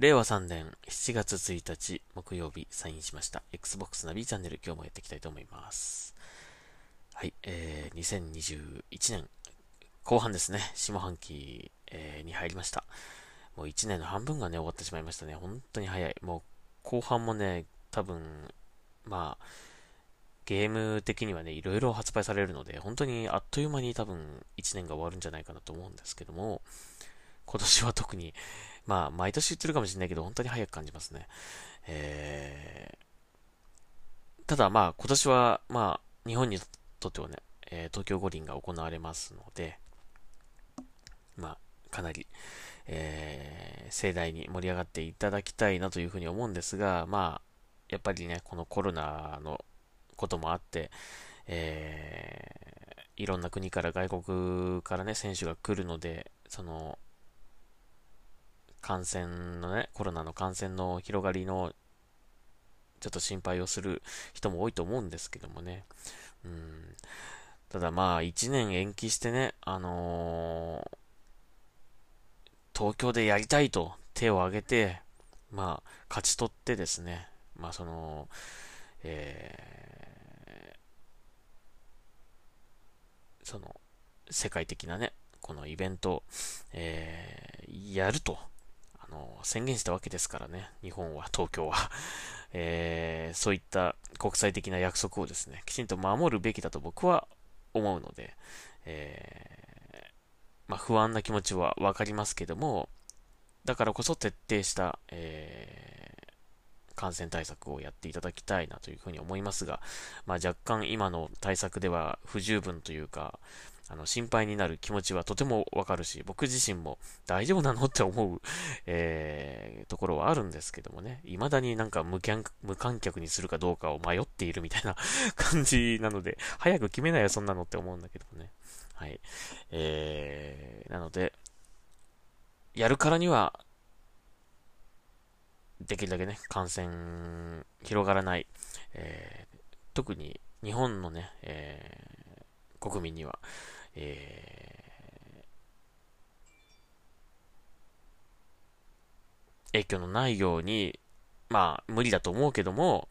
令和3年7月1日木曜日サインしました Xbox ナビチャンネル今日もやっていきたいと思います。はい、えー、2021年後半ですね、下半期、えー、に入りました。もう1年の半分がね、終わってしまいましたね。本当に早い。もう後半もね、多分、まあ、ゲーム的にはね、いろいろ発売されるので、本当にあっという間に多分1年が終わるんじゃないかなと思うんですけども、今年は特に、まあ、毎年言ってるかもしれないけど、本当に早く感じますね。えー、ただまあ、今年は、まあ、日本にとってはね、えー、東京五輪が行われますので、まあ、かなり、えー、盛大に盛り上がっていただきたいなというふうに思うんですが、まあ、やっぱりね、このコロナのこともあって、えー、いろんな国から外国からね、選手が来るので、その、感染のね、コロナの感染の広がりの、ちょっと心配をする人も多いと思うんですけどもね。うん。ただまあ、1年延期してね、あのー、東京でやりたいと手を挙げて、まあ、勝ち取ってですね、まあその、えー、その、世界的なね、このイベント、えー、やるとの、宣言したわけですからね、日本は、東京は。えー、そういった国際的な約束をですね、きちんと守るべきだと僕は思うので、えー、まあ、不安な気持ちはわかりますけども、だからこそ徹底した、えー、感染対策をやっていただきたいなというふうに思いますが、まあ、若干今の対策では不十分というか、あの、心配になる気持ちはとてもわかるし、僕自身も大丈夫なのって思う、えー、ところはあるんですけどもね、未だになんか無無観客にするかどうかを迷っているみたいな 感じなので、早く決めないよ、そんなのって思うんだけどもね。はい。えー、なので、やるからには、できるだけね、感染広がらない、えー、特に日本のね、えー、国民には、えー、影響のないように、まあ、無理だと思うけども、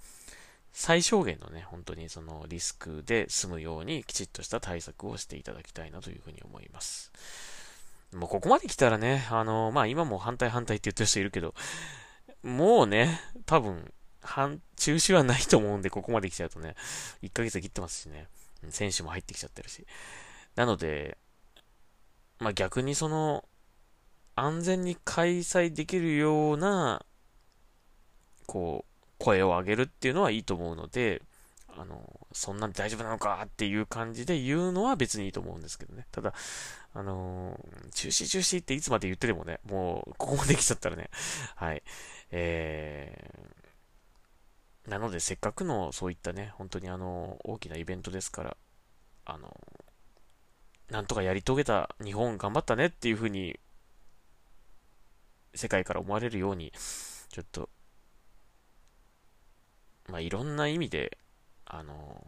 最小限のね、本当にそのリスクで済むようにきちっとした対策をしていただきたいなというふうに思います。もうここまで来たらね、あの、まあ今も反対反対って言ってる人いるけど、もうね、多分、半、中止はないと思うんで、ここまで来ちゃうとね、1ヶ月切ってますしね、選手も入ってきちゃってるし。なので、まあ、逆にその、安全に開催できるような、こう、声を上げるっていうのはいいと思うので、あの、そんなんで大丈夫なのかっていう感じで言うのは別にいいと思うんですけどね。ただ、あのー、中止中止っていつまで言っててもね、もう、ここまで来ちゃったらね、はい。えー、なので、せっかくのそういったね、本当にあの、大きなイベントですから、あの、なんとかやり遂げた日本頑張ったねっていう風に、世界から思われるように、ちょっと、まあ、いろんな意味で、あの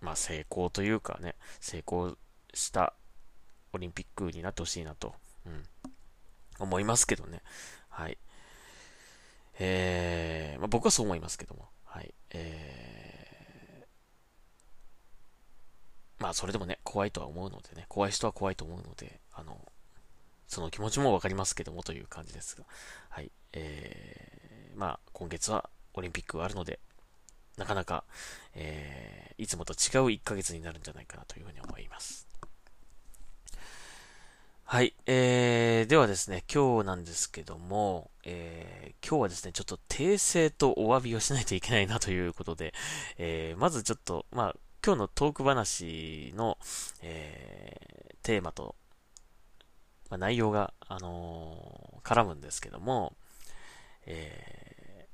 まあ、成功というかね、成功したオリンピックになってほしいなと、うん、思いますけどね。はい。えー、まあ、僕はそう思いますけども。はい。えーまあそれでもね、怖いとは思うのでね、怖い人は怖いと思うので、あの、その気持ちもわかりますけどもという感じですが、はい、えー、まあ今月はオリンピックがあるので、なかなか、えー、いつもと違う1ヶ月になるんじゃないかなというふうに思います。はい、えー、ではですね、今日なんですけども、えー、今日はですね、ちょっと訂正とお詫びをしないといけないなということで、えー、まずちょっと、まあ、今日のトーク話の、えー、テーマと、まあ、内容が、あのー、絡むんですけども、え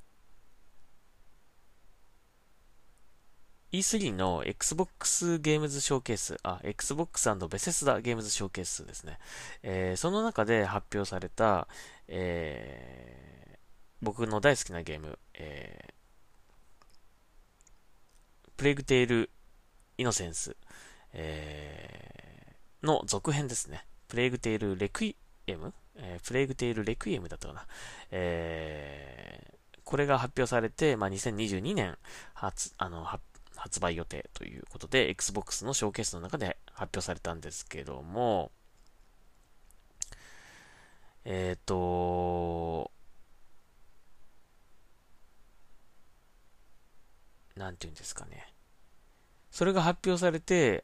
ー、E3 の Xbox ゲームズショーケース、あ、Xbox& ベセスダゲームズショーケースですね。えー、その中で発表された、えー、僕の大好きなゲーム、えー、プレグテールイノセンス、えー、の続編ですね。プレイグテイルレクイエム、えー、プレイグテイルレクイエムだったかな。えー、これが発表されて、まあ、2022年発、あの、発売予定ということで、Xbox のショーケースの中で発表されたんですけども、えっ、ー、と、なんていうんですかね。それが発表されて、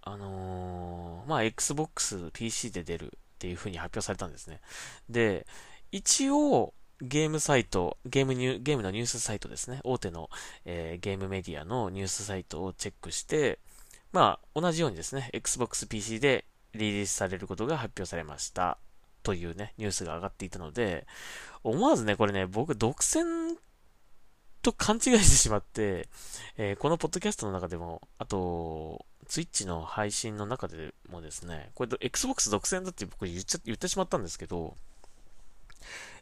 あのー、まあ、Xbox PC で出るっていう風に発表されたんですね。で、一応、ゲームサイト、ゲームニュゲームのニュースサイトですね。大手の、えー、ゲームメディアのニュースサイトをチェックして、まあ、同じようにですね、Xbox PC でリリースされることが発表されました。というね、ニュースが上がっていたので、思わずね、これね、僕、独占と勘違いしてしまって、えー、このポッドキャストの中でも、あと、ツイッチの配信の中でもですね、これ Xbox 独占だって僕言っちゃ言ってしまったんですけど、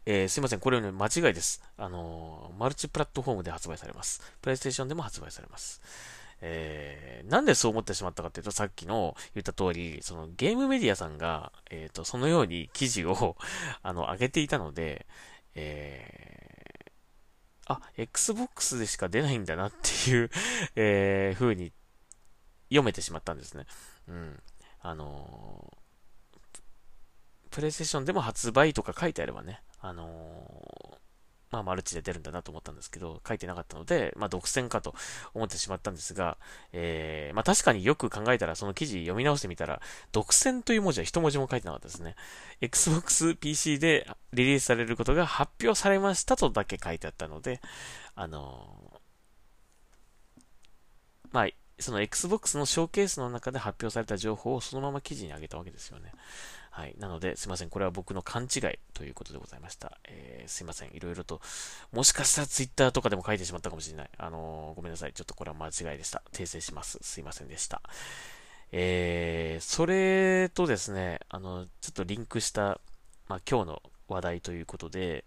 えー、すいません、これね、間違いです。あのー、マルチプラットフォームで発売されます。プレイステーションでも発売されます。えー、なんでそう思ってしまったかっていうと、さっきの言った通り、そのゲームメディアさんが、えっ、ー、と、そのように記事をあの、上げていたので、えーあ、Xbox でしか出ないんだなっていう えー、風に読めてしまったんですね。うん。あのー、プレイステーションでも発売とか書いてあればね、あの、まあ、マルチで出るんだなと思ったんですけど、書いてなかったので、まあ、独占かと思ってしまったんですが、えー、まあ、確かによく考えたら、その記事読み直してみたら、独占という文字は一文字も書いてなかったですね。Xbox PC でリリースされることが発表されましたとだけ書いてあったので、あのー、まあ、その Xbox のショーケースの中で発表された情報をそのまま記事に上げたわけですよね。はい。なので、すいません。これは僕の勘違いということでございました。えー、すいません。いろいろと、もしかしたら Twitter とかでも書いてしまったかもしれない。あのー、ごめんなさい。ちょっとこれは間違いでした。訂正します。すいませんでした。えー、それとですね、あの、ちょっとリンクした、まあ、今日の話題ということで、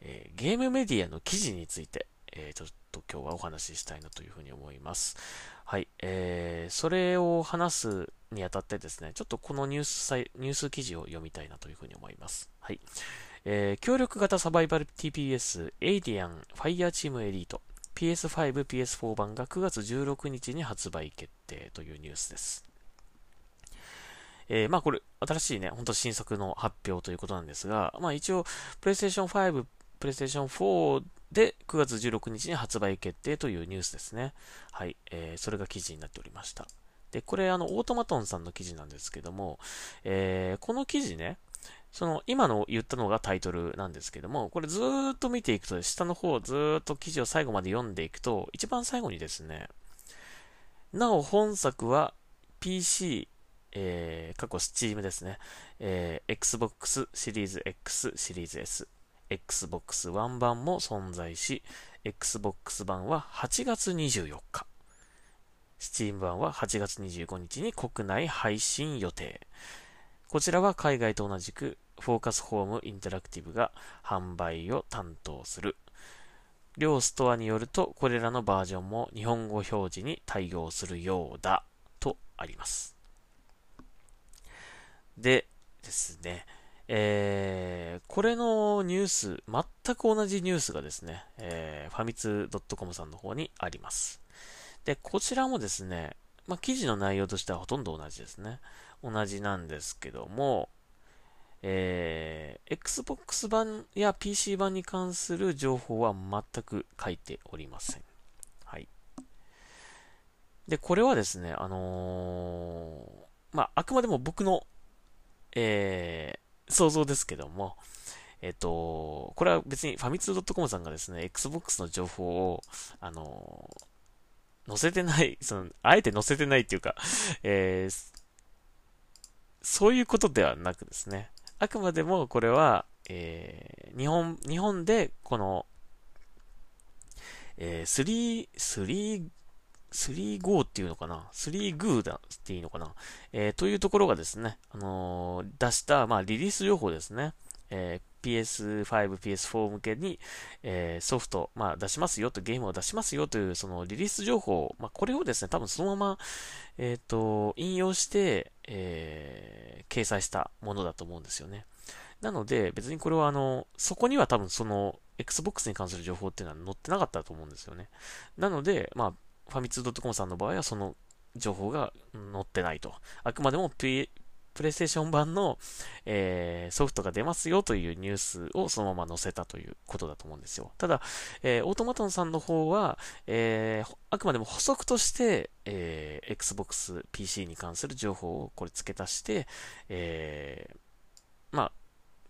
えー、ゲームメディアの記事について、えー、ちょっと今日はお話ししたいなというふうに思います。はい。えー、それを話すにあたってですね、ちょっとこのニュースニュース記事を読みたいなというふうに思います。はい。えー、協力型サバイバル TPS エイリアンファイヤーチームエリート PS5、PS4 版が9月16日に発売決定というニュースです。えー、まあこれ、新しいね、ほんと新作の発表ということなんですが、まあ一応、PlayStation 5、PlayStation 4で9月16日に発売決定というニュースですね。はい、えー、それが記事になっておりました。で、これあの、オートマトンさんの記事なんですけども、えー、この記事ね、その、今の言ったのがタイトルなんですけども、これずーっと見ていくと、下の方ずっと記事を最後まで読んでいくと、一番最後にですね、なお本作は PC、えー、過去 Steam ですね、えー、Xbox シリーズ X シリーズ S、Xbox One 版も存在し、Xbox 版は8月24日、Steam 版は8月25日に国内配信予定。こちらは海外と同じく、フォーカスホームインタラクティブが販売を担当する。両ストアによると、これらのバージョンも日本語表示に対応するようだ、とあります。でですね、えー、これのニュース、全く同じニュースがですね、えー、ファミツ .com さんの方にあります。で、こちらもですね、まあ、記事の内容としてはほとんど同じですね。同じなんですけども、えー、Xbox 版や PC 版に関する情報は全く書いておりません。はい。で、これはですね、あのー、まあ、あくまでも僕の、えー、想像ですけども、えっ、と、これは別にファミツー .com さんがですね、Xbox の情報を、あのー載せてない、その、あえて載せてないっていうか、えー、そういうことではなくですね、あくまでもこれは、えー、日本、日本でこの、えー、3、3、3 GO っていうのかな ?3 グーだっていいのかな？えー、というところがですね、あのー、出した、まあ、リリース情報ですね。え、PS5、PS4 向けに、えー、ソフト、まあ、出しますよと、ゲームを出しますよという、そのリリース情報、まあ、これをですね、多分そのまま、えっ、ー、と、引用して、えー、掲載したものだと思うんですよね。なので、別にこれはあの、そこには多分その、Xbox に関する情報っていうのは載ってなかったと思うんですよね。なので、まあ、ファミツー .com さんの場合はその情報が載ってないと。あくまでも、P、プレイステーション版の、えー、ソフトが出ますよというニュースをそのまま載せたということだと思うんですよ。ただ、えー、オートマトンさんの方は、えー、あくまでも補足として、えー、Xbox PC に関する情報をこれ付け足して、えー、まあ、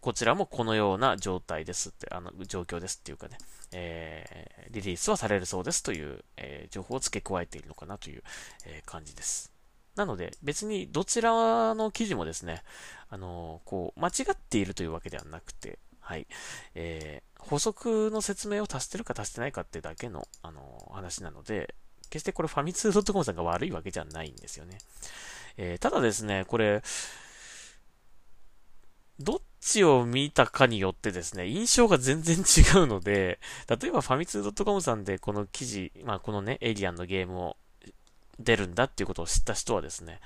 こちらもこのような状態ですって、あの、状況ですっていうかね、えー、リリースはされるそうですという、えー、情報を付け加えているのかなという、えー、感じです。なので、別にどちらの記事もですね、あのこう、間違っているというわけではなくて、はい、えー、補足の説明を足してるか足してないかってだけの、あの話なので、決してこれファミツー .com さんが悪いわけじゃないんですよね。えー、ただですね、これ、どっちを見たかによってですね、印象が全然違うので、例えばファミツー .com さんでこの記事、まあこのね、エイリアンのゲームを出るんだっていうことを知った人はですね、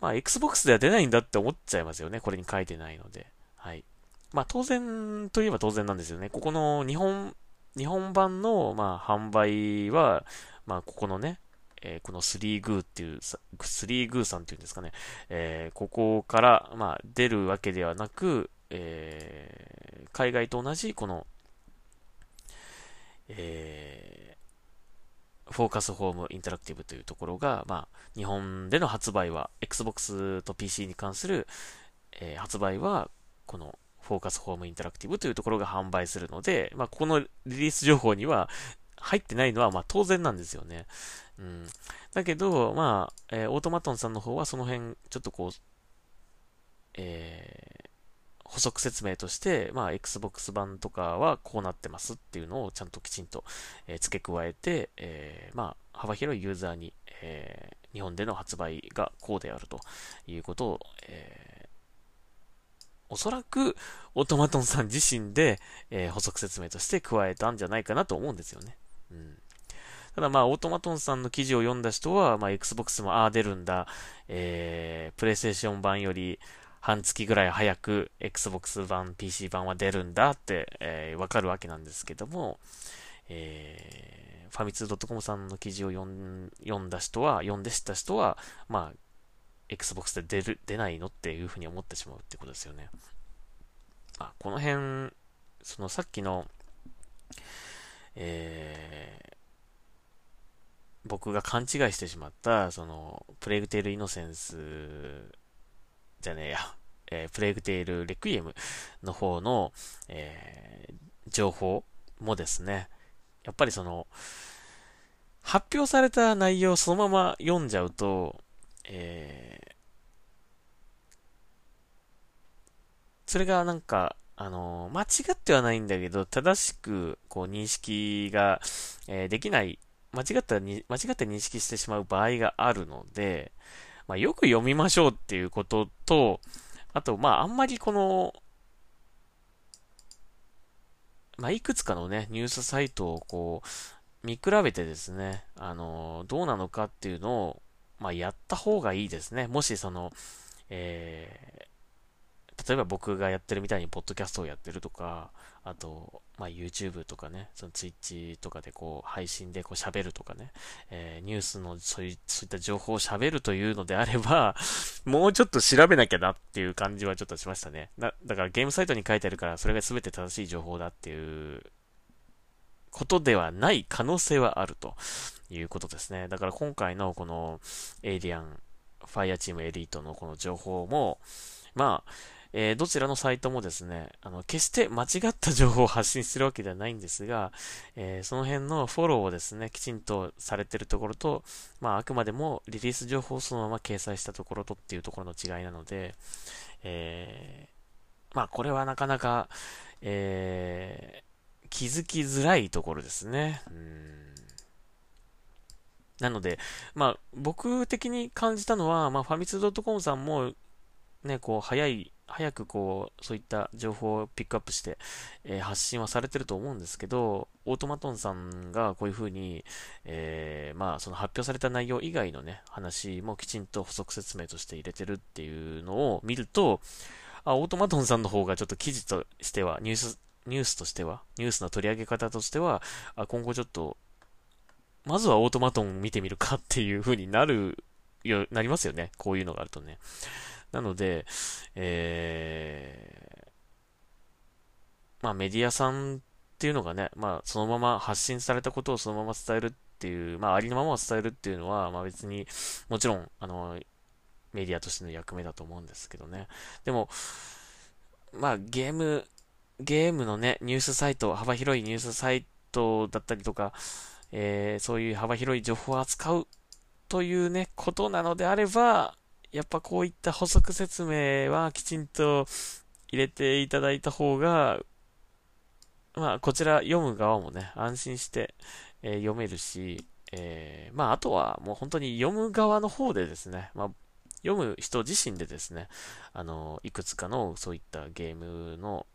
まあ Xbox では出ないんだって思っちゃいますよね。これに書いてないので。はい。まあ当然といえば当然なんですよね。ここの日本、日本版のまあ販売は、まあここのね、えー、この3グーっていう、3グーさんっていうんですかね、えー、ここから、まあ、出るわけではなく、えー、海外と同じ、この、えー、フォーカスホームインタラクティブというところが、まあ、日本での発売は、Xbox と PC に関する、えー、発売は、このフォーカスホームインタラクティブというところが販売するので、まあ、このリリース情報には入ってないのは、まあ、当然なんですよね。うん。だけど、まあ、えー、オートマトンさんの方はその辺、ちょっとこう、えー、補足説明として、まあ、Xbox 版とかはこうなってますっていうのをちゃんときちんと、えー、付け加えて、えー、まあ、幅広いユーザーに、えー、日本での発売がこうであるということを、えー、おそらく、オートマトンさん自身で、えー、補足説明として加えたんじゃないかなと思うんですよね。うん。ただまあ、オートマトンさんの記事を読んだ人は、まあ、Xbox もああ出るんだ、えー、プレイステーション版より半月ぐらい早く Xbox 版、PC 版は出るんだって、えー、わかるわけなんですけども、えー、ファミツー .com さんの記事を読んだ人は、読んで知った人は、まあ、Xbox で出る、出ないのっていうふうに思ってしまうってことですよね。あ、この辺、そのさっきの、えー、僕が勘違いしてしまった、その、プレイグテールイノセンス、じゃねえや、えー、プレイグテールレクイエムの方の、えー、情報もですね、やっぱりその、発表された内容をそのまま読んじゃうと、えー、それがなんか、あの間違ってはないんだけど、正しく、こう、認識が、えー、できない間違ったに、間違って認識してしまう場合があるので、まあ、よく読みましょうっていうことと、あと、まあ、あんまりこの、まあ、いくつかのね、ニュースサイトをこう、見比べてですね、あの、どうなのかっていうのを、まあ、やった方がいいですね。もしその、えー、例えば僕がやってるみたいにポッドキャストをやってるとか、あと、まあ、YouTube とかね、その Twitch とかでこう、配信でこう喋るとかね、えー、ニュースのそうい、った情報を喋るというのであれば、もうちょっと調べなきゃなっていう感じはちょっとしましたね。だだからゲームサイトに書いてあるから、それが全て正しい情報だっていうことではない可能性はあるということですね。だから今回のこのエイリアン、ファイアチームエリートのこの情報も、まあ、えー、どちらのサイトもですね、あの、決して間違った情報を発信してるわけではないんですが、えー、その辺のフォローをですね、きちんとされてるところと、まあ、あくまでもリリース情報をそのまま掲載したところとっていうところの違いなので、えー、まあ、これはなかなか、えー、気づきづらいところですね。なので、まあ、僕的に感じたのは、まあ、ファミツー .com さんも、ね、こう、早い早くこう、そういった情報をピックアップして、えー、発信はされてると思うんですけど、オートマトンさんがこういうふうに、えー、まあ、その発表された内容以外のね、話もきちんと補足説明として入れてるっていうのを見ると、あ、オートマトンさんの方がちょっと記事としては、ニュース、ニュースとしては、ニュースの取り上げ方としては、あ今後ちょっと、まずはオートマトン見てみるかっていう風になるよ、なりますよね。こういうのがあるとね。なので、えー、まあメディアさんっていうのがね、まあそのまま発信されたことをそのまま伝えるっていう、まあありのままを伝えるっていうのは、まあ別に、もちろん、あの、メディアとしての役目だと思うんですけどね。でも、まあゲーム、ゲームのね、ニュースサイト、幅広いニュースサイトだったりとか、えー、そういう幅広い情報を扱うというね、ことなのであれば、やっぱこういった補足説明はきちんと入れていただいた方が、まあ、こちら読む側もね、安心して、えー、読めるし、えー、まあ、あとはもう本当に読む側の方でですね、まあ、読む人自身でですね、あの、いくつかのそういったゲームの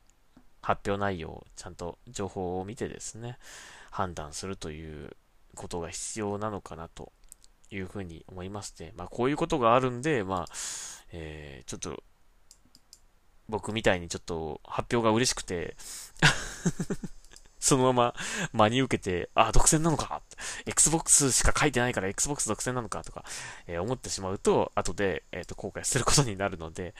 発表内容ちゃんと情報を見てですね、判断するということが必要なのかなというふうに思いまして、まあ、こういうことがあるんで、まあ、えー、ちょっと、僕みたいにちょっと発表が嬉しくて そのまま真に受けて、あ、独占なのか ?Xbox しか書いてないから Xbox 独占なのかとか、えー、思ってしまうと、後で、えっ、ー、と、後悔することになるので、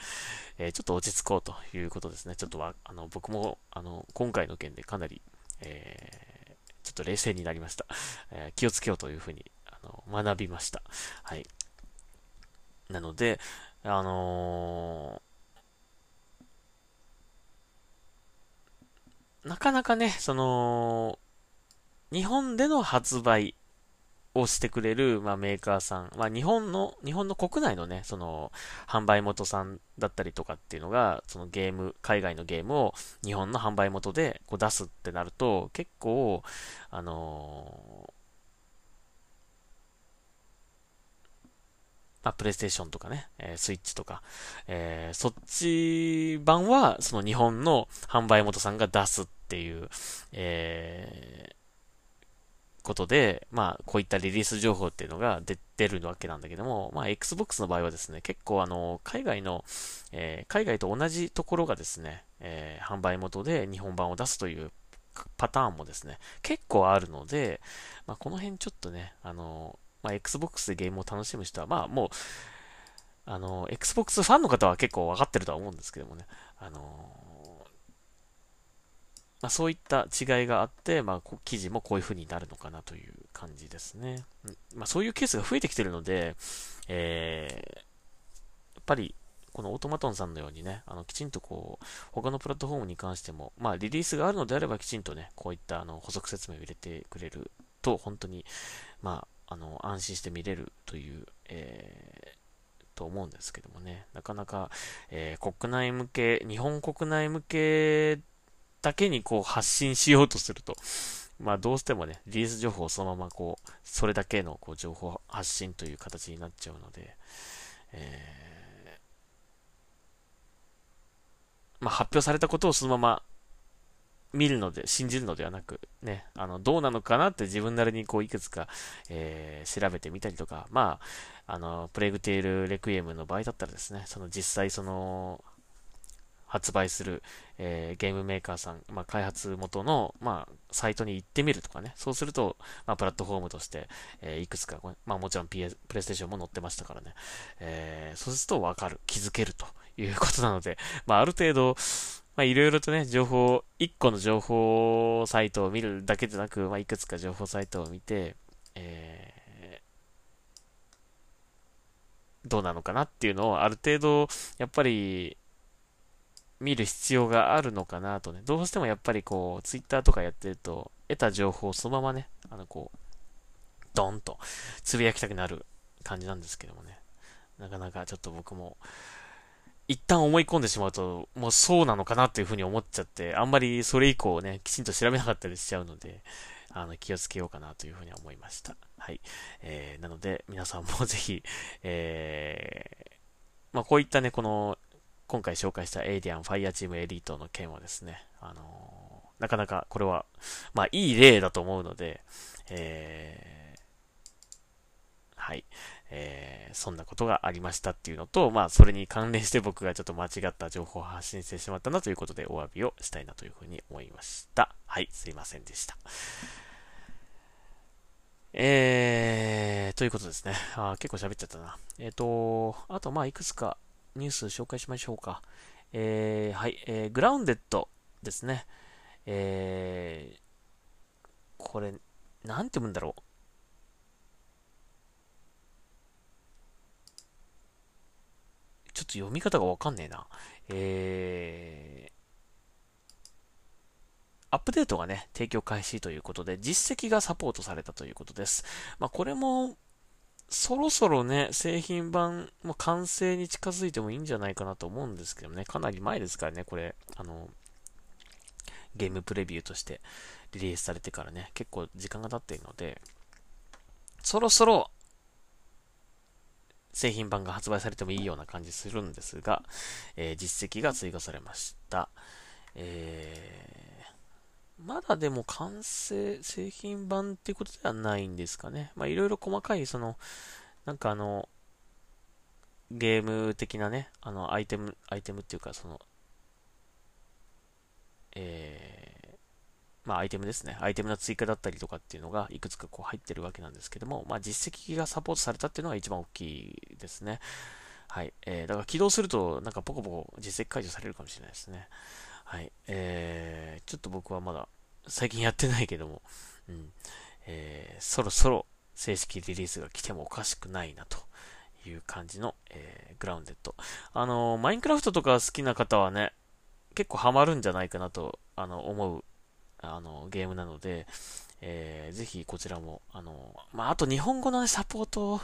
えー、ちょっと落ち着こうということですね。ちょっとは、あの、僕も、あの、今回の件でかなり、えちょっと冷静になりました。え気をつけようというふうにの学びました。はい。なので、あのー、なかなかね、その、日本での発売をしてくれる、まあ、メーカーさん、まあ、日本の、日本の国内のね、その、販売元さんだったりとかっていうのが、そのゲーム、海外のゲームを日本の販売元でこう出すってなると、結構、あのまあ、プレイステーションとかね、えー、スイッチとか、えー、そっち版は、その日本の販売元さんが出すっていう、えー、ことで、まあ、こういったリリース情報っていうのが出てるわけなんだけども、まあ、Xbox の場合はですね、結構あの、海外の、え、海外と同じところがですね、え、販売元で日本版を出すというパターンもですね、結構あるので、まあ、この辺ちょっとね、あの、まあ、Xbox でゲームを楽しむ人は、まあ、もう、あの、Xbox ファンの方は結構わかってるとは思うんですけどもね、あのまあ、そういった違いがあって、まあ、記事もこういう風になるのかなという感じですね。まあ、そういうケースが増えてきてるので、えー、やっぱり、このオートマトンさんのようにね、あの、きちんとこう、他のプラットフォームに関しても、まあ、リリースがあるのであればきちんとね、こういったあの補足説明を入れてくれると、本当に、まあ、あの、安心して見れるという、えー、と思うんですけどもね、なかなか、えー、国内向け、日本国内向けだけにこう発信しようとすると、まあどうしてもね、リリース情報をそのままこう、それだけのこう情報発信という形になっちゃうので、えー、まあ発表されたことをそのまま見るので、信じるのではなく、ね、あの、どうなのかなって自分なりにこう、いくつか、えー、調べてみたりとか、まあ、あの、プレグテールレクイエムの場合だったらですね、その実際その、発売する、えー、ゲームメーカーさん、まあ、開発元の、まあ、サイトに行ってみるとかね。そうすると、まあ、プラットフォームとして、えー、いくつか、まあ、もちろん PS、プレイステーションも載ってましたからね。えー、そうするとわかる、気づけるということなので、まあ、ある程度、まあ、いろいろとね、情報、一個の情報サイトを見るだけでなく、まあ、いくつか情報サイトを見て、えー、どうなのかなっていうのをある程度、やっぱり、見る必要があるのかなとね。どうしてもやっぱりこう、ツイッターとかやってると、得た情報をそのままね、あのこう、ドンとつぶやきたくなる感じなんですけどもね。なかなかちょっと僕も、一旦思い込んでしまうと、もうそうなのかなっていうふうに思っちゃって、あんまりそれ以降ね、きちんと調べなかったりしちゃうので、あの、気をつけようかなというふうに思いました。はい。えー、なので、皆さんも ぜひ、えー、まあ、こういったね、この、今回紹介したエイリアンファイアチームエリートの件はですね、あのー、なかなかこれは、まあいい例だと思うので、えー、はい。えー、そんなことがありましたっていうのと、まあ、それに関連して僕がちょっと間違った情報を発信してしまったなということで、お詫びをしたいなというふうに思いました。はい、すいませんでした。えー、ということですね。あ結構喋っちゃったな。えっ、ー、と、あと、まあ、いくつかニュース紹介しましょうか。えー、はい、えー、グラウンデッドですね。えー、これ、なんて読むんだろう。ちょっと読み方がわかんねえな。えー、アップデートがね、提供開始ということで、実績がサポートされたということです。まあ、これも、そろそろね、製品版も完成に近づいてもいいんじゃないかなと思うんですけどね、かなり前ですからね、これ、あの、ゲームプレビューとしてリリースされてからね、結構時間が経っているので、そろそろ製品版が発売されてもいいような感じするんですが、えー、実績が追加されました。えー、まだでも完成、製品版っていうことではないんですかね。まあいろいろ細かい、その、なんかあの、ゲーム的なね、あの、アイテム、アイテムっていうか、その、えー、まあ、アイテムですね。アイテムの追加だったりとかっていうのがいくつかこう入ってるわけなんですけども、まあ、実績がサポートされたっていうのが一番大きいですね。はい。えー、だから起動すると、なんかポコポコ実績解除されるかもしれないですね。はい。えー、ちょっと僕はまだ最近やってないけども、うん。えー、そろそろ正式リリースが来てもおかしくないなという感じの、えー、グラウンデッド。あのー、マインクラフトとか好きな方はね、結構ハマるんじゃないかなと、あの、思うあの、ゲームなので、えー、ぜひこちらも、あの、まあ、あと日本語の、ね、サポートを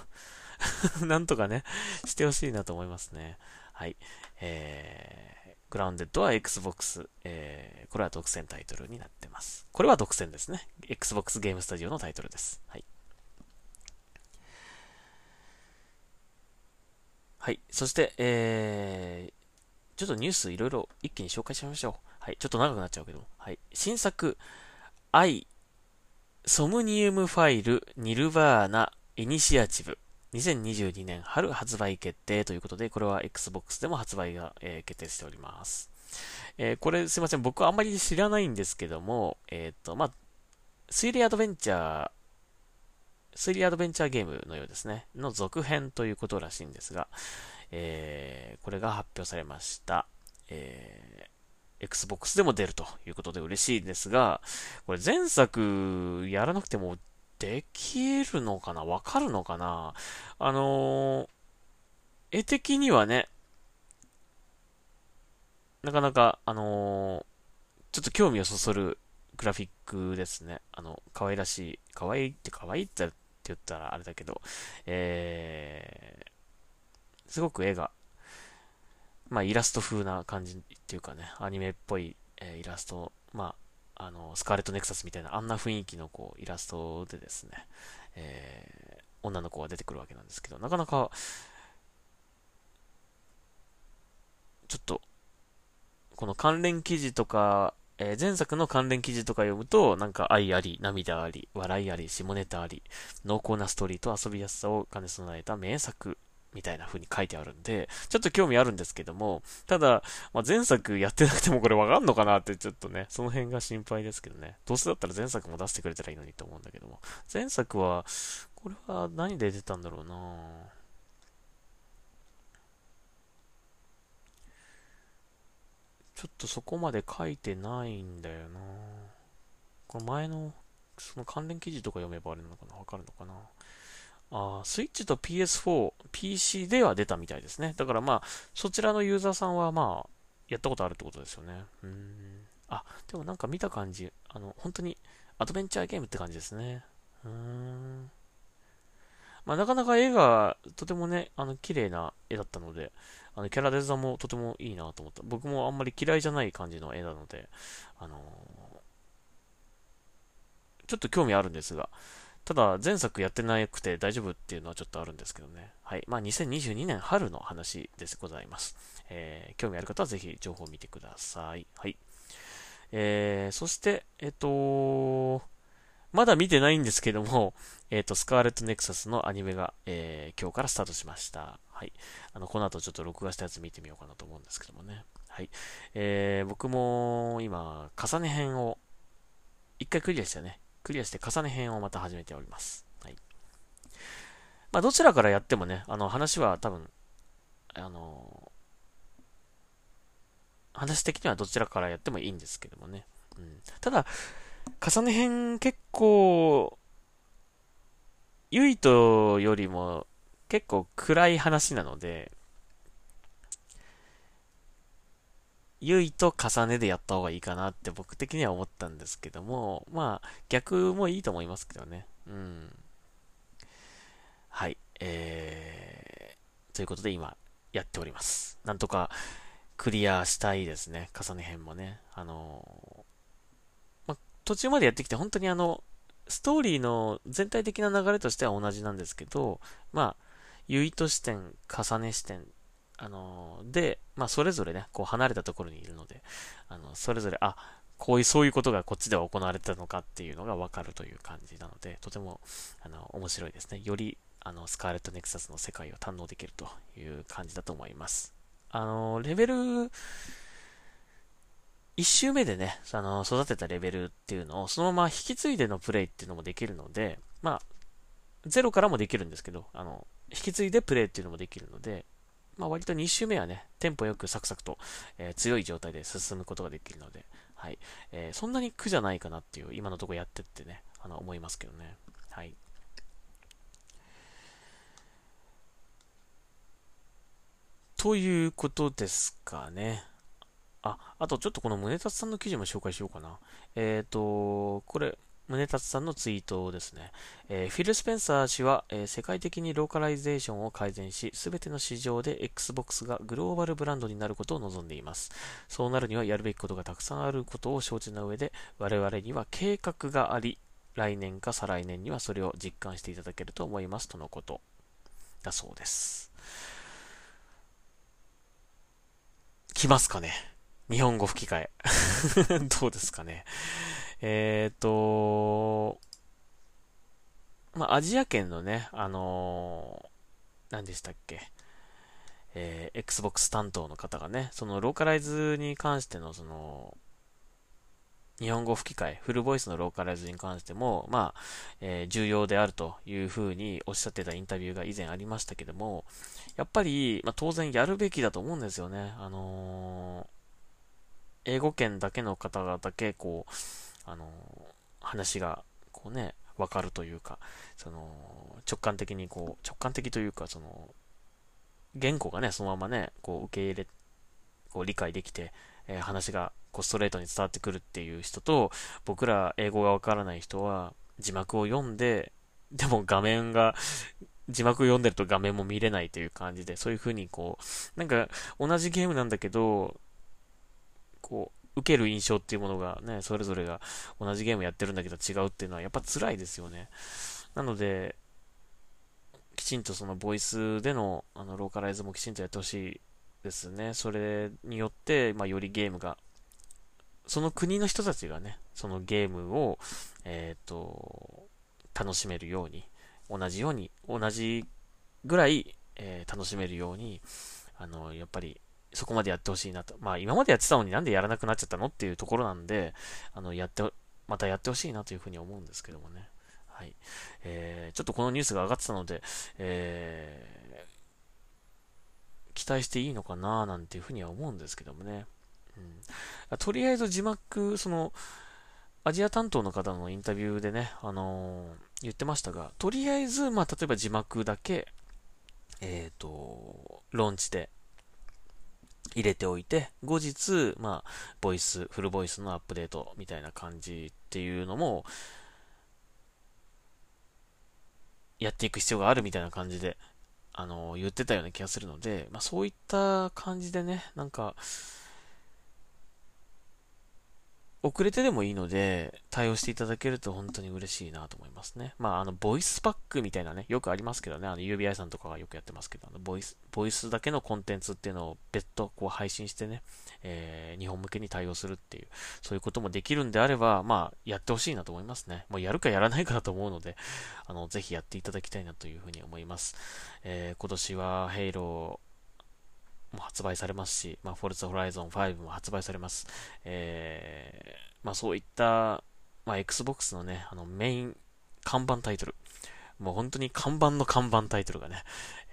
なんとかね、してほしいなと思いますね。はい。えー、グラウンデッドは Xbox、えー、これは独占タイトルになってます。これは独占ですね。Xbox ゲームスタジオのタイトルです。はい。はい。そして、えー、ちょっとニュースいろいろ一気に紹介しましょう。はい。ちょっと長くなっちゃうけど。はい。新作、愛、ソムニウムファイル、ニルバーナ、イニシアチブ。2022年春発売決定ということで、これは Xbox でも発売が、えー、決定しております。えー、これすいません。僕はあんまり知らないんですけども、えっ、ー、と、まあ、推理アドベンチャー、推理アドベンチャーゲームのようですね。の続編ということらしいんですが、えー、これが発表されました。えー Xbox でも出るということで嬉しいですが、これ前作やらなくてもできるのかな？わかるのかな？あのー、絵的にはね、なかなか、あのー、ちょっと興味をそそるグラフィックですね。あの、可愛らしい、可愛いって可愛いって言ったらあれだけど、えー、すごく絵がまあ、イラスト風な感じっていうかね、アニメっぽい、えー、イラスト、まあ、あの、スカーレットネクサスみたいな、あんな雰囲気のこう、イラストでですね、えー、女の子が出てくるわけなんですけど、なかなか、ちょっと、この関連記事とか、えー、前作の関連記事とか読むと、なんか愛あり、涙あり、笑いあり、下ネタあり、濃厚なストーリーと遊びやすさを兼ね備えた名作みたいな風に書いてあるんで、ちょっと興味あるんですけども、ただ、まあ、前作やってなくてもこれわかんのかなってちょっとね、その辺が心配ですけどね。どうせだったら前作も出してくれたらいいのにと思うんだけども。前作は、これは何で出たんだろうなちょっとそこまで書いてないんだよなこの前の、その関連記事とか読めばあれなのかなわかるのかなあスイッチと PS4、PC では出たみたいですね。だからまあ、そちらのユーザーさんはまあ、やったことあるってことですよね。うん。あ、でもなんか見た感じ、あの、本当にアドベンチャーゲームって感じですね。うーん。まあ、なかなか絵がとてもね、あの、綺麗な絵だったので、あの、キャラデザもとてもいいなと思った。僕もあんまり嫌いじゃない感じの絵なので、あのー、ちょっと興味あるんですが、ただ、前作やってなくて大丈夫っていうのはちょっとあるんですけどね。はい。まあ、2022年春の話ですございます。えー、興味ある方はぜひ情報を見てください。はい。えー、そして、えっと、まだ見てないんですけども、えっ、と、スカーレットネクサスのアニメが、えー、今日からスタートしました。はい。あの、この後ちょっと録画したやつ見てみようかなと思うんですけどもね。はい。えー、僕も今、重ね編を、一回クリアしたね。クリアして重ね編をまた始めております。はい。まあ、どちらからやってもね、あの、話は多分、あの、話的にはどちらからやってもいいんですけどもね。うん。ただ、重ね編結構、ユイトよりも結構暗い話なので、ゆいと重ねでやった方がいいかなって僕的には思ったんですけども、まあ、逆もいいと思いますけどね。うん。はい。えー、ということで今、やっております。なんとか、クリアしたいですね。重ね編もね。あのー、ま、途中までやってきて本当にあの、ストーリーの全体的な流れとしては同じなんですけど、まあ、ゆいと視点、重ね視点あので、まあ、それぞれね、こう離れたところにいるので、あの、それぞれ、あ、こういう、そういうことがこっちでは行われてたのかっていうのがわかるという感じなので、とても、あの、面白いですね。より、あの、スカーレットネクサスの世界を堪能できるという感じだと思います。あの、レベル、一周目でね、あの、育てたレベルっていうのを、そのまま引き継いでのプレイっていうのもできるので、まあ、ゼロからもできるんですけど、あの、引き継いでプレイっていうのもできるので、まあ、割と2周目はね、テンポよくサクサクと、えー、強い状態で進むことができるので、はい。えー、そんなに苦じゃないかなっていう、今のところやってってね、あの、思いますけどね。はい。ということですかね。あ、あとちょっとこの宗達さんの記事も紹介しようかな。えっ、ー、と、これ、宗達さんのツイートですね。えー、フィル・スペンサー氏は、えー、世界的にローカライゼーションを改善し、すべての市場で Xbox がグローバルブランドになることを望んでいます。そうなるにはやるべきことがたくさんあることを承知の上で、我々には計画があり、来年か再来年にはそれを実感していただけると思いますとのことだそうです。来ますかね？日本語吹き替え。どうですかね？えっ、ー、と、まあ、アジア圏のね、あのー、何でしたっけ、えー、Xbox 担当の方がね、そのローカライズに関しての、その、日本語吹き替え、フルボイスのローカライズに関しても、まあ、えー、重要であるというふうにおっしゃってたインタビューが以前ありましたけども、やっぱり、まあ、当然やるべきだと思うんですよね。あのー、英語圏だけの方々だけ、こう、あの、話が、こうね、わかるというか、その、直感的にこう、直感的というか、その、言語がね、そのままね、こう、受け入れ、こう、理解できて、えー、話が、こう、ストレートに伝わってくるっていう人と、僕ら、英語がわからない人は、字幕を読んで、でも画面が、字幕を読んでると画面も見れないという感じで、そういう風にこう、なんか同じゲームなんだけど、こう、受ける印象っていうものがね、それぞれが同じゲームやってるんだけど違うっていうのはやっぱ辛いですよね。なので、きちんとそのボイスでのあのローカライズもきちんとやってほしいですね。それによって、まあ、よりゲームが、その国の人たちがね、そのゲームを、えっ、ー、と、楽しめるように、同じように、同じぐらい、えー、楽しめるように、あの、やっぱりそこまでやってほしいなと。まあ今までやってたのになんでやらなくなっちゃったのっていうところなんで、あの、やって、またやってほしいなというふうに思うんですけどもね。はい。えー、ちょっとこのニュースが上がってたので、えー、期待していいのかななんていうふうには思うんですけどもね。うん、とりあえず字幕、その、アジア担当の方のインタビューでね、あのー、言ってましたが、とりあえず、まあ、例えば字幕だけ、えっ、ー、と、ローンチで入れておいて、後日、まあ、ボイス、フルボイスのアップデートみたいな感じっていうのも、やっていく必要があるみたいな感じで、あの、言ってたような気がするので、まあそういった感じでね、なんか、遅れてでもいいので、対応していただけると本当に嬉しいなと思いますね。まあ、あの、ボイスパックみたいなね、よくありますけどね、あの、UBI さんとかがよくやってますけど、あの、ボイス、ボイスだけのコンテンツっていうのを別途こう配信してね、えー、日本向けに対応するっていう、そういうこともできるんであれば、まあ、やってほしいなと思いますね。もうやるかやらないかだと思うので、あの、ぜひやっていただきたいなというふうに思います。えー、今年は、ヘイロー、も発売されますし、まあ、フォルツホライゾン5も発売されます。えー、まあ、そういった、まあ、Xbox のね、あの、メイン、看板タイトル。もう本当に看板の看板タイトルがね、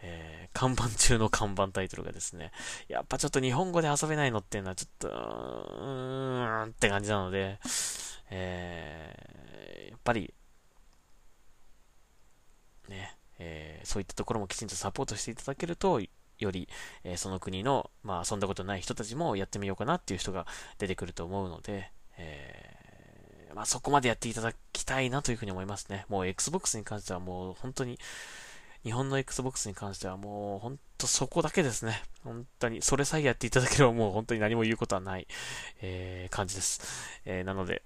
えー、看板中の看板タイトルがですね、やっぱちょっと日本語で遊べないのっていうのはちょっと、うーんって感じなので、えー、やっぱり、ね、えー、そういったところもきちんとサポートしていただけると、より、えー、その国の、まあ、遊んだことない人たちもやってみようかなっていう人が出てくると思うので、えー、まあ、そこまでやっていただきたいなというふうに思いますね。もう Xbox に関してはもう本当に、日本の Xbox に関してはもう本当そこだけですね。本当に、それさえやっていただければもう本当に何も言うことはない、えー、感じです。えー、なので、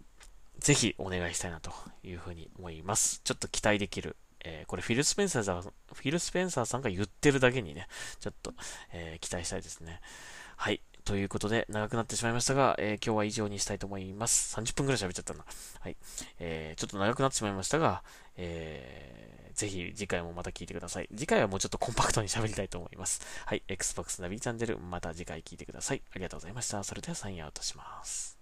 ぜひお願いしたいなというふうに思います。ちょっと期待できるえー、これフィル・スペンサーさん、フィル・スペンサーさんが言ってるだけにね、ちょっと、えー、期待したいですね。はい。ということで、長くなってしまいましたが、えー、今日は以上にしたいと思います。30分くらい喋っちゃったな。はい。えー、ちょっと長くなってしまいましたが、えー、ぜひ次回もまた聞いてください。次回はもうちょっとコンパクトに喋りたいと思います。はい。Xbox ナビチャンネル、また次回聞いてください。ありがとうございました。それではサインアウトします。